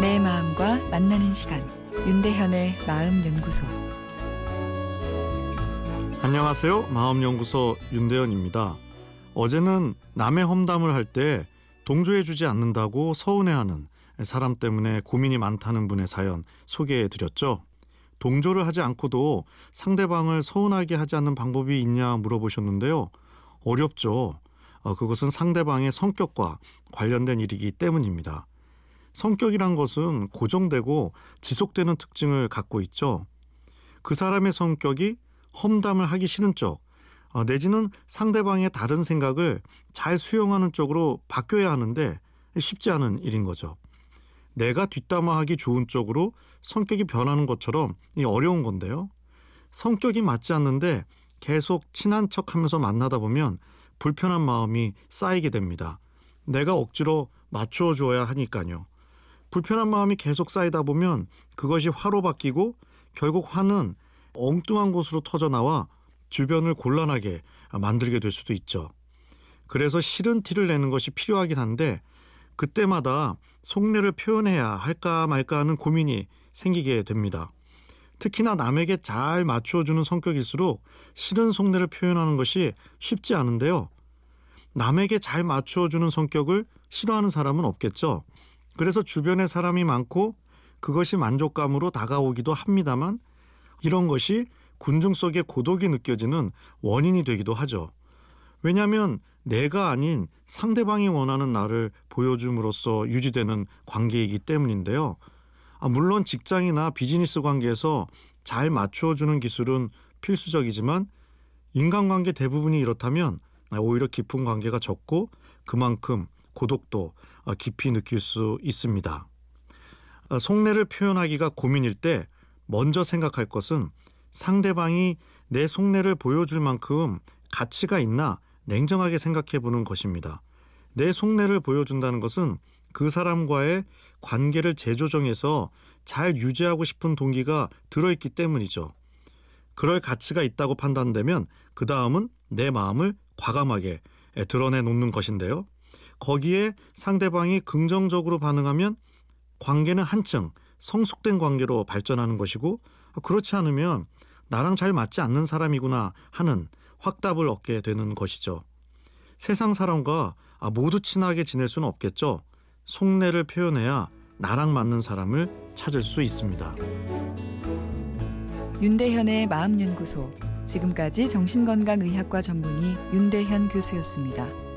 내 마음과 만나는 시간 윤대현의 마음 연구소 안녕하세요. 마음연구소 윤대현입니다. 어제는 남의 험담을 할 때 동조해 주지 않는다고 서운해하는 사람 때문에 고민이 많다는 분의 사연 소개해 드렸죠. 동조를 하지 않고도 상대방을 서운하게 하지 않는 방법이 있냐 물어보셨는데요. 어렵죠. 어, 그것은 상대방의 성격과 관련된 일이기 때문입니다. 성격이란 것은 고정되고 지속되는 특징을 갖고 있죠. 그 사람의 성격이 험담을 하기 싫은 쪽, 어, 내지는 상대방의 다른 생각을 잘 수용하는 쪽으로 바뀌어야 하는데 쉽지 않은 일인 거죠. 내가 뒷담화하기 좋은 쪽으로 성격이 변하는 것처럼 어려운 건데요. 성격이 맞지 않는데 계속 친한 척 하면서 만나다 보면 불편한 마음이 쌓이게 됩니다. 내가 억지로 맞추어 줘야 하니까요. 불편한 마음이 계속 쌓이다 보면 그것이 화로 바뀌고 결국 화는 엉뚱한 곳으로 터져 나와 주변을 곤란하게 만들게 될 수도 있죠. 그래서 싫은 티를 내는 것이 필요하긴 한데 그때마다 속내를 표현해야 할까 말까 하는 고민이 생기게 됩니다. 특히나 남에게 잘 맞춰주는 성격일수록 싫은 속내를 표현하는 것이 쉽지 않은데요. 남에게 잘 맞춰주는 성격을 싫어하는 사람은 없겠죠. 그래서 주변에 사람이 많고 그것이 만족감으로 다가오기도 합니다만 이런 것이 군중 속에 고독이 느껴지는 원인이 되기도 하죠. 왜냐하면 내가 아닌 상대방이 원하는 나를 보여줌으로써 유지되는 관계이기 때문인데요. 아, 물론 직장이나 비즈니스 관계에서 잘 맞추어주는 기술은 필수적이지만 인간관계 대부분이 이렇다면 오히려 깊은 관계가 적고 그만큼 고독도 깊이 느낄 수 있습니다. 아, 속내를 표현하기가 고민일 때 먼저 생각할 것은 상대방이 내 속내를 보여줄 만큼 가치가 있나 냉정하게 생각해 보는 것입니다. 내 속내를 보여준다는 것은 그 사람과의 관계를 재조정해서 잘 유지하고 싶은 동기가 들어있기 때문이죠. 그럴 가치가 있다고 판단되면 그 다음은 내 마음을 과감하게 드러내 놓는 것인데요. 거기에 상대방이 긍정적으로 반응하면 관계는 한층 성숙된 관계로 발전하는 것이고 그렇지 않으면 나랑 잘 맞지 않는 사람이구나 하는 확답을 얻게 되는 것이죠. 세상 사람과 아, 모두 친하게 지낼 수는 없겠죠. 속내를 표현해야 나랑 맞는 사람을 찾을 수 있습니다. 윤대현의 마음연구소 지금까지 정신건강의학과 전문의 윤대현 교수였습니다.